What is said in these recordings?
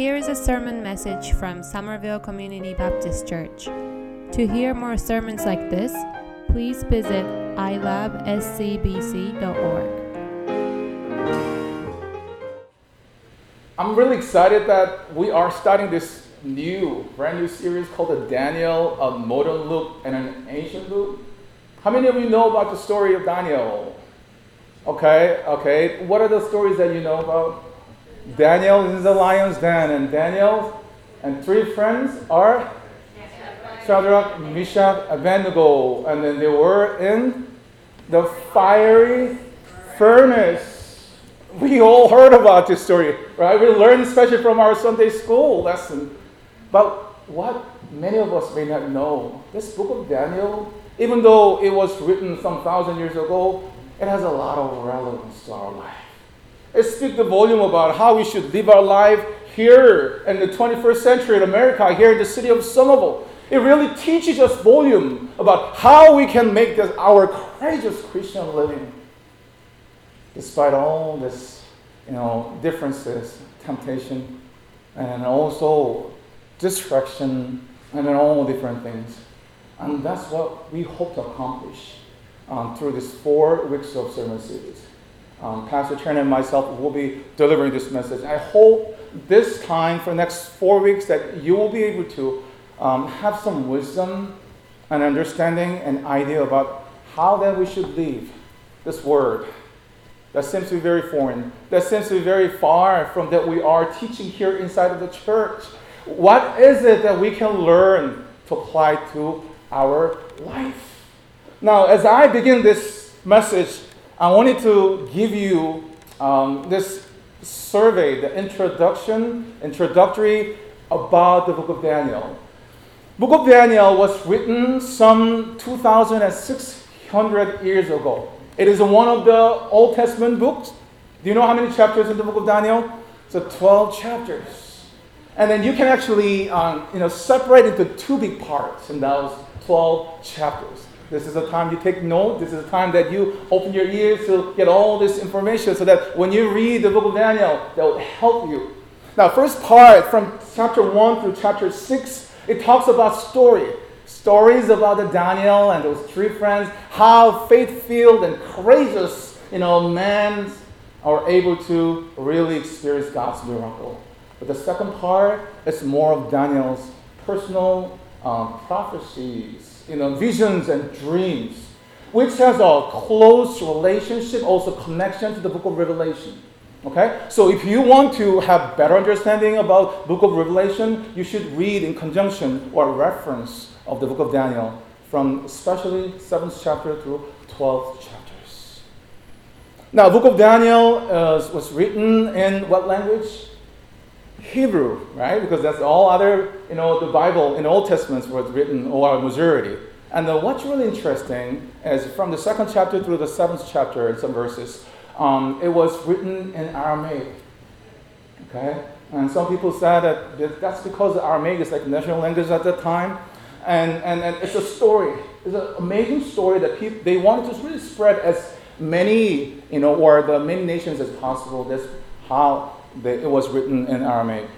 Here is a sermon message from Somerville Community Baptist Church. To hear more sermons like this, please visit ilabscbc.org. I'm really excited that we are starting this new, brand new series called the Daniel, a modern look and an ancient look. How many of you know about the story of Daniel? Okay, okay. What are the stories that you know about? Daniel is the lion's den, and Daniel and three friends are Shadrach, Meshach, Abednego, and then they were in the fiery furnace. We all heard about this story, right? We learned especially from our Sunday school lesson. But what many of us may not know, this book of Daniel, even though it was written some thousand years ago, it has a lot of relevance to our life. It speaks the volume about how we should live our life here in the 21st century in America, here in the city of Somerville. It really teaches us volume about how we can make this our courageous Christian living, despite all this, you know, differences, temptation, and also distraction, and all different things. And that's what we hope to accomplish um, through this four weeks of sermon series. Um, Pastor Chen and myself will be delivering this message. I hope this time for the next four weeks that you will be able to um, have some wisdom and understanding and idea about how that we should live this word that seems to be very foreign, that seems to be very far from that we are teaching here inside of the church. What is it that we can learn to apply to our life? Now, as I begin this message, I wanted to give you um, this survey, the introduction, introductory about the book of Daniel. Book of Daniel was written some 2,600 years ago. It is one of the Old Testament books. Do you know how many chapters in the book of Daniel? So 12 chapters. And then you can actually um, you know, separate into two big parts in those 12 chapters. This is the time you take note. This is the time that you open your ears to get all this information so that when you read the book of Daniel, that will help you. Now, first part from chapter 1 through chapter 6, it talks about story. Stories about the Daniel and those three friends, how faith-filled and courageous, you know, men are able to really experience God's miracle. But the second part is more of Daniel's personal um, prophecies you know, visions and dreams, which has a close relationship, also connection to the book of Revelation. Okay? So if you want to have better understanding about book of Revelation, you should read in conjunction or reference of the book of Daniel from especially 7th chapter through 12th chapters. Now, book of Daniel uh, was written in what language? Hebrew, right? Because that's all other, you know, the Bible in Old Testament was written, or majority. And uh, what's really interesting is from the second chapter through the seventh chapter, in some verses, um, it was written in Aramaic. Okay? And some people said that that's because Aramaic is like national language at that time. And, and, and it's a story. It's an amazing story that people, they wanted to really spread as many, you know, or the many nations as possible. That's how they, it was written in Aramaic.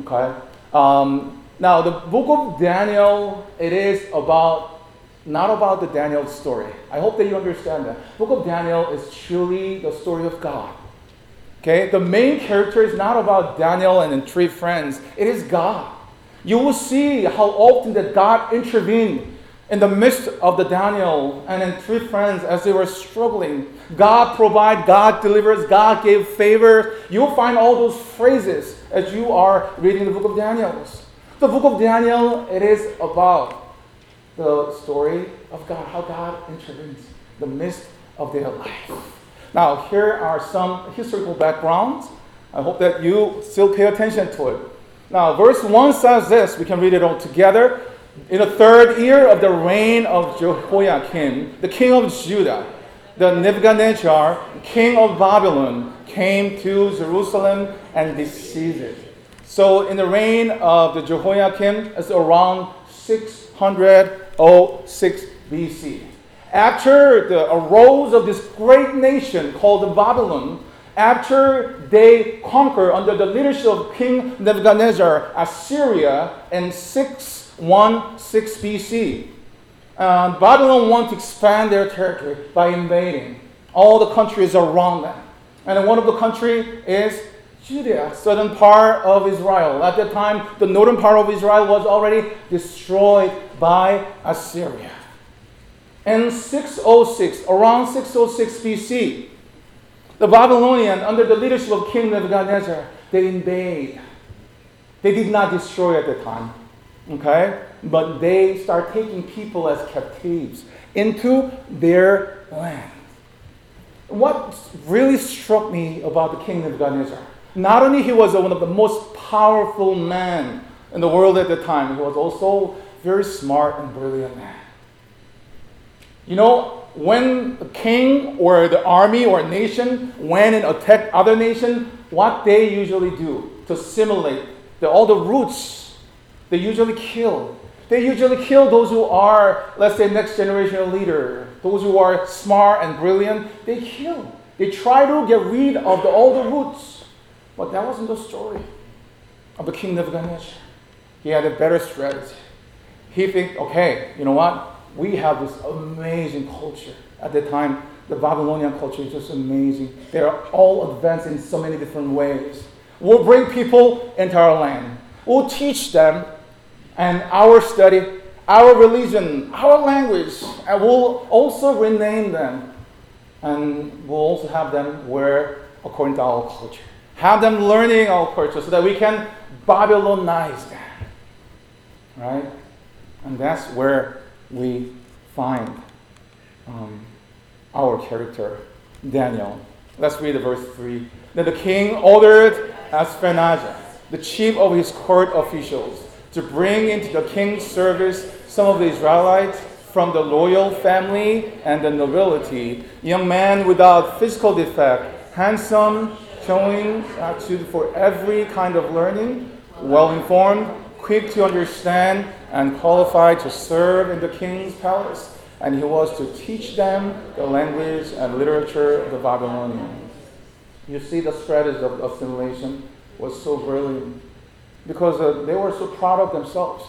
Okay? Um, now, the book of Daniel, it is about, not about the Daniel story. I hope that you understand that. Book of Daniel is truly the story of God. Okay? The main character is not about Daniel and three friends. It is God. You will see how often that God intervened in the midst of the Daniel and then three friends as they were struggling. God provide, God delivers, God gave favor. You'll find all those phrases as you are reading the book of Daniel. The book of Daniel, it is about the story of God, how God intervenes in the midst of their life. Now, here are some historical backgrounds. I hope that you still pay attention to it. Now, verse 1 says this, we can read it all together. In the third year of the reign of Jehoiakim, the king of Judah, the Nebuchadnezzar, king of Babylon, came to Jerusalem and besieged it. So in the reign of the Jehoiakim, it's around 606 BC. After the arose of this great nation called Babylon, After they conquer under the leadership of King Nebuchadnezzar Assyria in 616 BC, uh, Babylon wanted to expand their territory by invading all the countries around them. And one of the country is Judea, southern part of Israel. At that time, the northern part of Israel was already destroyed by Assyria. In 606, around 606 BC, the Babylonian, under the leadership of King Nebuchadnezzar, they invade. They did not destroy at the time, okay? But they start taking people as captives into their land. What really struck me about the king Nebuchadnezzar, not only he was one of the most powerful men in the world at the time, he was also very smart and brilliant man. You know, when a king or the army or a nation went and attacked other nation, what they usually do to simulate the, all the roots, they usually kill. They usually kill those who are, let's say, next generation leader, those who are smart and brilliant. They kill. They try to get rid of the, all the roots. But that wasn't the story of the king Nebuchadnezzar. He had a better strategy. He think, okay, you know what? we have this amazing culture. At the time, the Babylonian culture is just amazing. They're all advanced in so many different ways. We'll bring people into our land. We'll teach them and our study, our religion, our language, and we'll also rename them. And we'll also have them wear according to our culture. Have them learning our culture so that we can Babylonize them. Right? And that's where we find um, our character, Daniel. Let's read the verse 3. Then the king ordered Ashpenazar, the chief of his court officials, to bring into the king's service some of the Israelites from the loyal family and the nobility, young men without physical defect, handsome, showing aptitude for every kind of learning, well informed, quick to understand, and qualified to serve in the king's palace. And he was to teach them the language and literature of the Babylonians. You see, the strategy of assimilation was so brilliant because uh, they were so proud of themselves.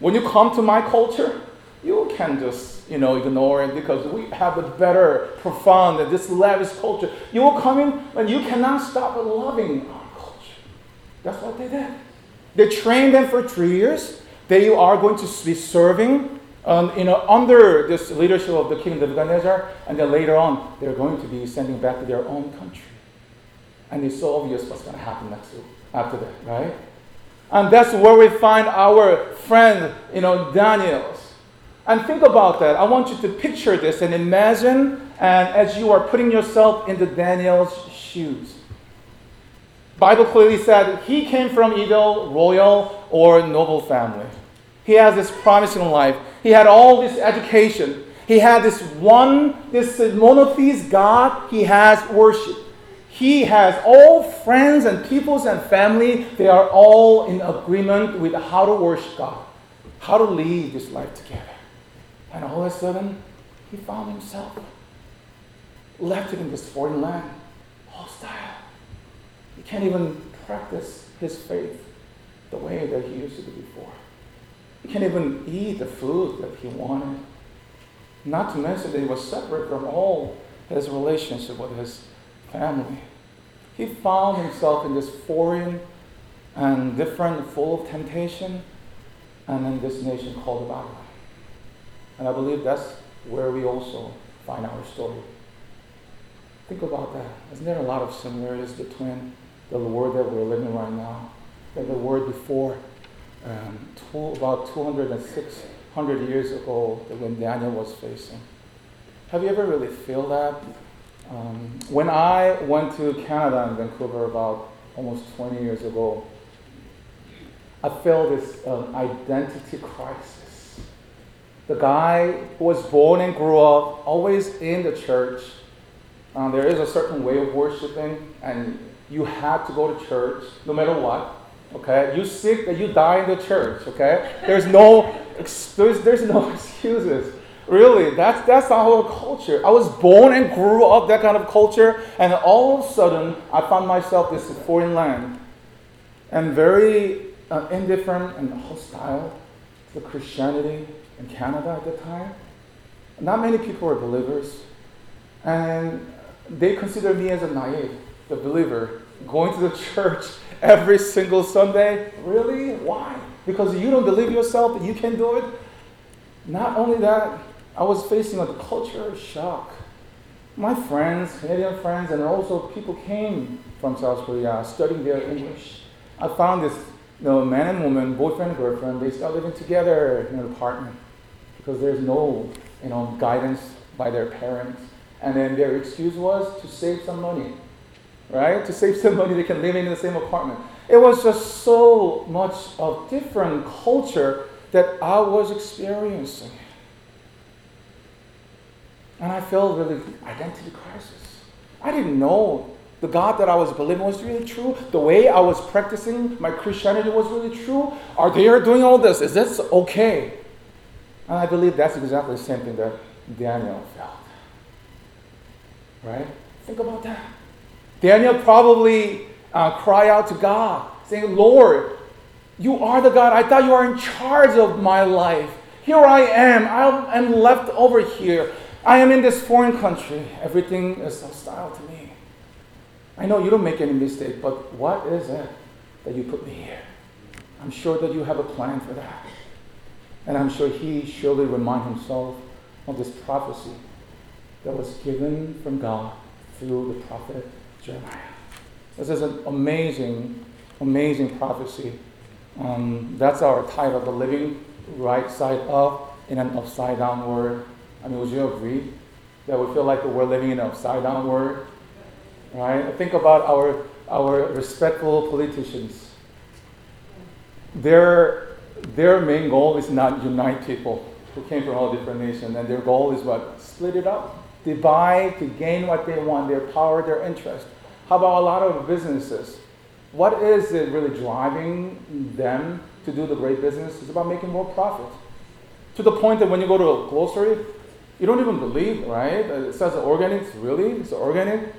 When you come to my culture, you can just you know ignore it because we have a better, profound, and this lavish culture. You will come in and you cannot stop loving our culture. That's what they did. They trained them for three years. They are going to be serving um, you know, under this leadership of the king of Nebuchadnezzar, and then later on, they're going to be sending back to their own country. And it's so obvious what's going to happen next after that, right? And that's where we find our friend, you know, Daniel's. And think about that. I want you to picture this and imagine, and as you are putting yourself into Daniel's shoes. Bible clearly said he came from either royal or noble family. He has this promising life. He had all this education. He had this one, this monotheist God he has worship. He has all friends and peoples and family. They are all in agreement with how to worship God, how to lead this life together. And all of a sudden, he found himself left in this foreign land, hostile He can't even practice his faith the way that he used to do before. He can't even eat the food that he wanted. Not to mention that he was separate from all his relationship with his family. He found himself in this foreign and different, full of temptation, and in this nation called Babylon. And I believe that's where we also find our story. Think about that. Isn't there a lot of similarities between the world that we're living right now, and the world before. Um, two, about 200 and 600 years ago, when Daniel was facing. Have you ever really feel that? Um, when I went to Canada and Vancouver about almost 20 years ago, I felt this um, identity crisis. The guy who was born and grew up always in the church, um, there is a certain way of worshiping, and you have to go to church no matter what. Okay? You sick that you die in the church. Okay? There's no there's, there's no excuses. Really, that's that's our culture. I was born and grew up that kind of culture, and all of a sudden, I found myself in this foreign land, and very uh, indifferent and hostile to Christianity in Canada at the time. Not many people were believers, and they considered me as a naive, the believer, going to the church every single Sunday. Really? Why? Because you don't believe yourself that you can do it. Not only that, I was facing a culture shock. My friends, Canadian friends, and also people came from South Korea studying their English. I found this you know, man and woman, boyfriend and girlfriend, they start living together in an apartment because there's no you know, guidance by their parents. And then their excuse was to save some money, right? To save some money, they can live in the same apartment. It was just so much of different culture that I was experiencing. And I felt really identity crisis. I didn't know the God that I was believing was really true. The way I was practicing my Christianity was really true. Are they doing all this? Is this okay? And I believe that's exactly the same thing that Daniel felt. Right? Think about that. Daniel probably uh, cried out to God, saying, Lord, you are the God. I thought you are in charge of my life. Here I am. I am left over here. I am in this foreign country. Everything is hostile to me. I know you don't make any mistake, but what is it that you put me here? I'm sure that you have a plan for that. And I'm sure he surely remind himself of this prophecy that was given from God through the prophet Jeremiah. This is an amazing, amazing prophecy. Um, that's our title, The Living Right Side Up in an Upside Down World. I mean, would you agree that we feel like we're living in an upside down world? Right? Think about our, our respectful politicians. Their, their main goal is not unite people who came from all different nations, and their goal is what? Split it up, divide to gain what they want, their power, their interest. How about a lot of businesses? What is it really driving them to do the great business? It's about making more profit. To the point that when you go to a grocery, you don't even believe, right? Uh, it says organic. Really? It's organic?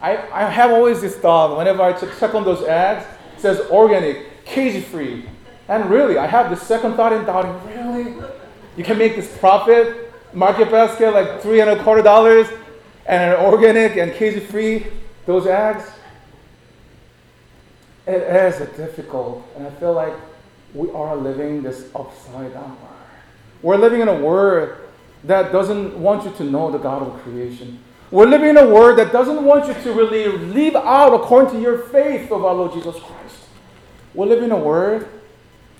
I, I have always this thought whenever I check on those ads, it says organic, cage free. And really, I have the second thought in doubting, really? You can make this profit, market basket like three and a quarter dollars, and an organic and cage free, those ads? It is difficult, and I feel like we are living this upside down. We're living in a world that doesn't want you to know the God of creation. We're living in a world that doesn't want you to really live out according to your faith of our Lord Jesus Christ. We're living in a world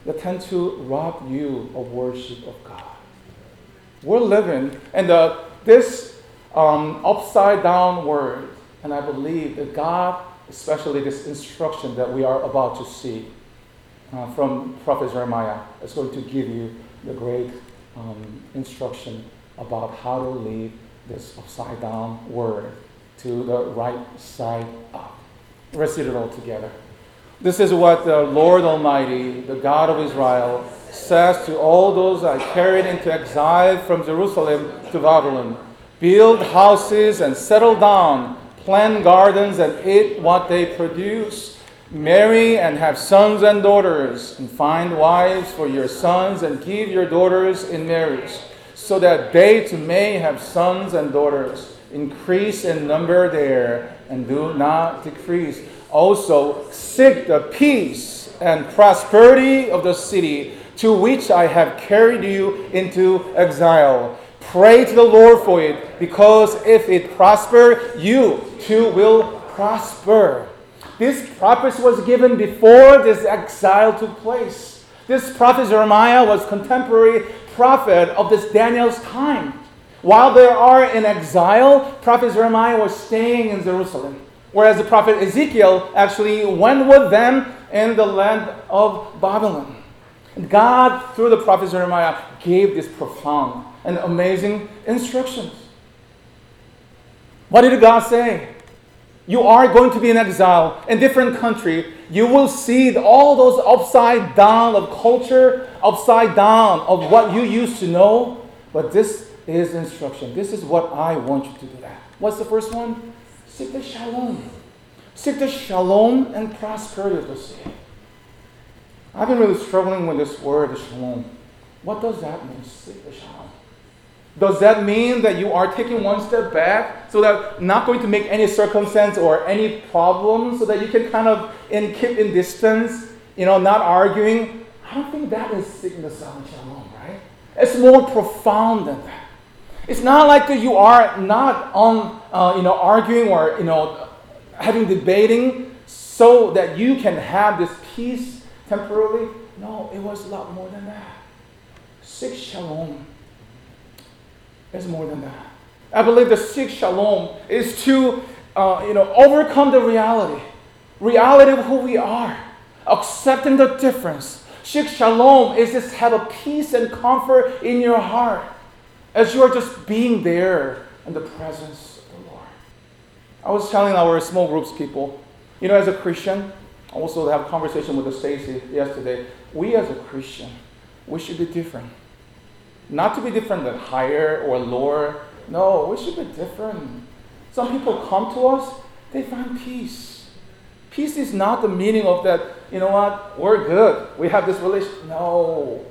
that tends to rob you of worship of God. We're living in the, this um, upside down world, and I believe that God, especially this instruction that we are about to see uh, from Prophet Jeremiah, is going to give you the great um, instruction about how to lead this upside down word to the right side up. Let's it all together. This is what the Lord Almighty, the God of Israel, says to all those I carried into exile from Jerusalem to Babylon Build houses and settle down, plant gardens and eat what they produce. Marry and have sons and daughters, and find wives for your sons, and give your daughters in marriage so that they too may have sons and daughters. Increase in number there and do not decrease. Also, seek the peace and prosperity of the city to which I have carried you into exile. Pray to the Lord for it, because if it prosper, you too will prosper. This prophecy was given before this exile took place. This prophet Jeremiah was contemporary prophet of this Daniel's time. While they are in exile, prophet Jeremiah was staying in Jerusalem, whereas the prophet Ezekiel actually went with them in the land of Babylon. God, through the prophet Jeremiah, gave these profound and amazing instructions. What did God say? You are going to be in exile in different country. You will see all those upside down of culture, upside down of what you used to know. But this is instruction. This is what I want you to do that. What's the first one? Seek the shalom. Seek the shalom and prosperity of the city. I've been really struggling with this word, shalom. What does that mean, seek the shalom? Does that mean that you are taking one step back so that not going to make any circumstance or any problem so that you can kind of in, keep in distance, you know, not arguing? I don't think that is seeking the shalom, right? It's more profound than that. It's not like that you are not on, uh, you know, arguing or, you know, having debating so that you can have this peace temporarily. No, it was a lot more than that. Seek shalom is more than that. I believe the seek shalom is to, uh, you know, overcome the reality, reality of who we are, accepting the difference. Seek shalom is just have a peace and comfort in your heart as you are just being there in the presence of the Lord. I was telling our small groups people, you know, as a Christian, I also have a conversation with Stacy yesterday. We as a Christian, we should be different. Not to be different than higher or lower. No, we should be different. Some people come to us, they find peace. Peace is not the meaning of that, you know what, we're good. We have this relationship. No.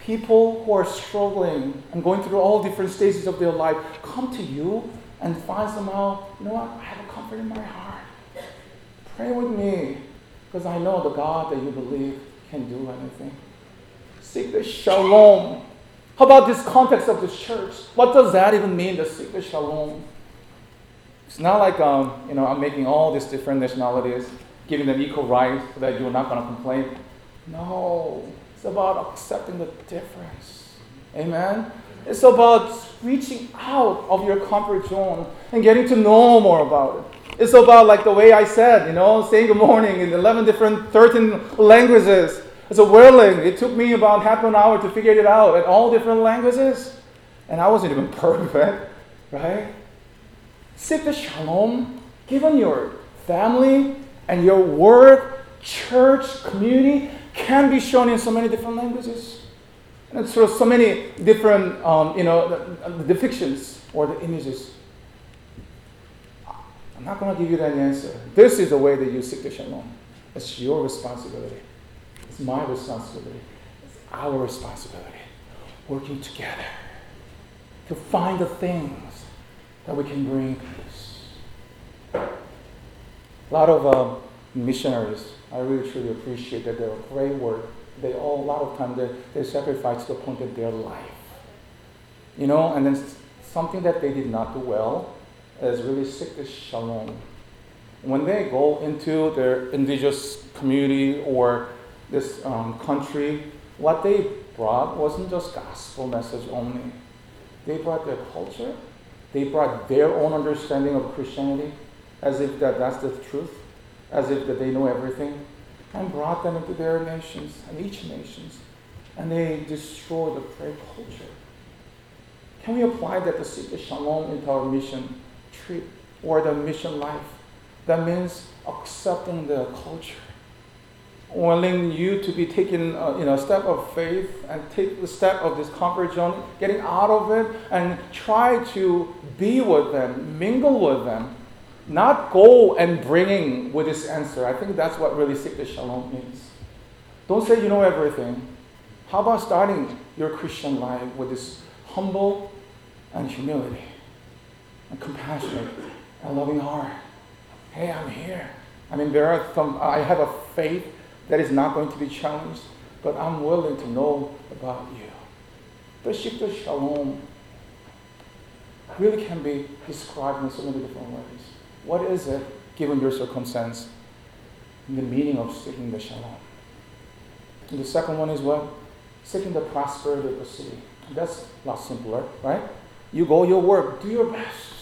People who are struggling and going through all different stages of their life come to you and find somehow, you know what, I have a comfort in my heart. Pray with me because I know the God that you believe can do anything. Seek the shalom how about this context of this church? What does that even mean, the secret shalom? It's not like um, you know I'm making all these different nationalities, giving them equal rights so that you're not going to complain. No, it's about accepting the difference. Amen. It's about reaching out of your comfort zone and getting to know more about it. It's about like the way I said, you know, saying good morning in 11 different, 13 languages it's a whirling. It took me about half an hour to figure it out in all different languages. And I wasn't even perfect, right? Seek the shalom given your family and your work, church, community can be shown in so many different languages. And through so many different, um, you know, the, the depictions or the images. I'm not going to give you that answer. This is the way that you seek the shalom. It's your responsibility. It's my responsibility. It's our responsibility. Working together to find the things that we can bring peace. A lot of uh, missionaries, I really truly appreciate that they're great work. They all, a lot of times, they, they sacrifice to the point of their life. You know, and then something that they did not do well is really seek this shalom. When they go into their indigenous community or this um, country, what they brought wasn't just gospel message only. They brought their culture. They brought their own understanding of Christianity, as if that that's the truth, as if that they know everything, and brought them into their nations and each nations, and they destroyed the prayer culture. Can we apply that to seek the shalom into our mission trip or the mission life? That means accepting the culture willing you to be taking uh, you know, a step of faith and take the step of this comfort zone, getting out of it and try to be with them, mingle with them, not go and bringing with this answer. I think that's what really the shalom means. Don't say you know everything. How about starting your Christian life with this humble and humility and compassionate and loving heart? Hey, I'm here. I mean, there are some, I have a faith that is not going to be challenged, but I'm willing to know about you. The Shikta Shalom really can be described in so many different ways. What is it, given your circumstance, the meaning of seeking the Shalom? And the second one is what? Seeking the prosperity of the city. That's a lot simpler, right? You go your work, do your best.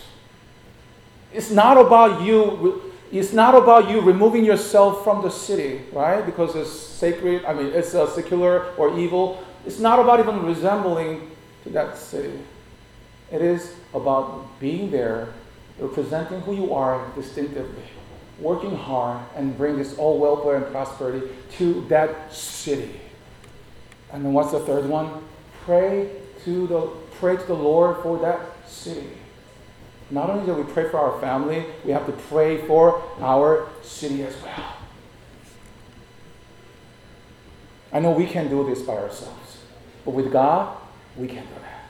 It's not about you it's not about you removing yourself from the city, right? Because it's sacred, I mean, it's uh, secular or evil. It's not about even resembling to that city. It is about being there, representing who you are distinctively, working hard, and bring this all welfare and prosperity to that city. And then what's the third one? Pray to the pray to the Lord for that city. Not only do we pray for our family, we have to pray for our city as well. I know we can't do this by ourselves, but with God, we can do that.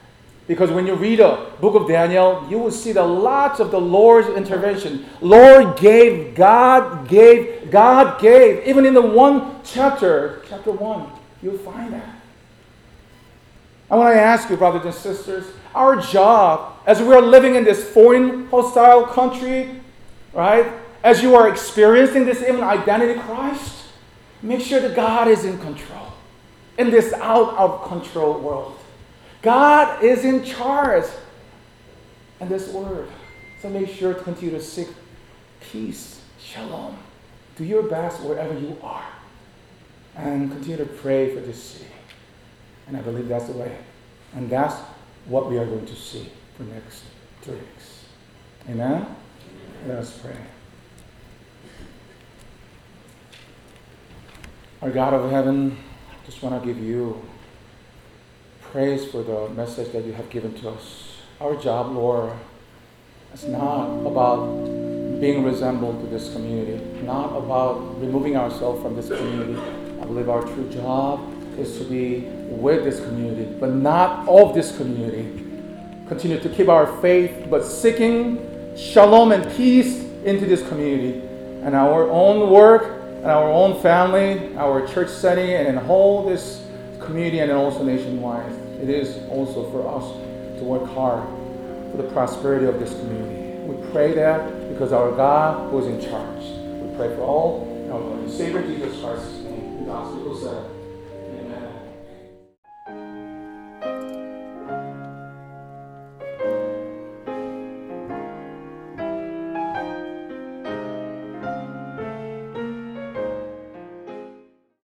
Because when you read the book of Daniel, you will see the lots of the Lord's intervention. Lord gave, God gave, God gave. Even in the one chapter, chapter one, you'll find that. I want to ask you, brothers and sisters, our job as we are living in this foreign, hostile country, right? As you are experiencing this even identity Christ, make sure that God is in control in this out of control world. God is in charge in this word. So make sure to continue to seek peace, shalom. Do your best wherever you are. And continue to pray for this city. And I believe that's the way. And that's what we are going to see for next three weeks. Amen? Let us pray. Our God of heaven, just want to give you praise for the message that you have given to us. Our job, Lord, is not about being resembled to this community, not about removing ourselves from this community. I believe our true job is to be with this community, but not of this community. Continue to keep our faith, but seeking shalom and peace into this community and our own work and our own family, our church setting, and in whole this community and also nationwide. It is also for us to work hard for the prosperity of this community. We pray that because our God who is in charge. We pray for all our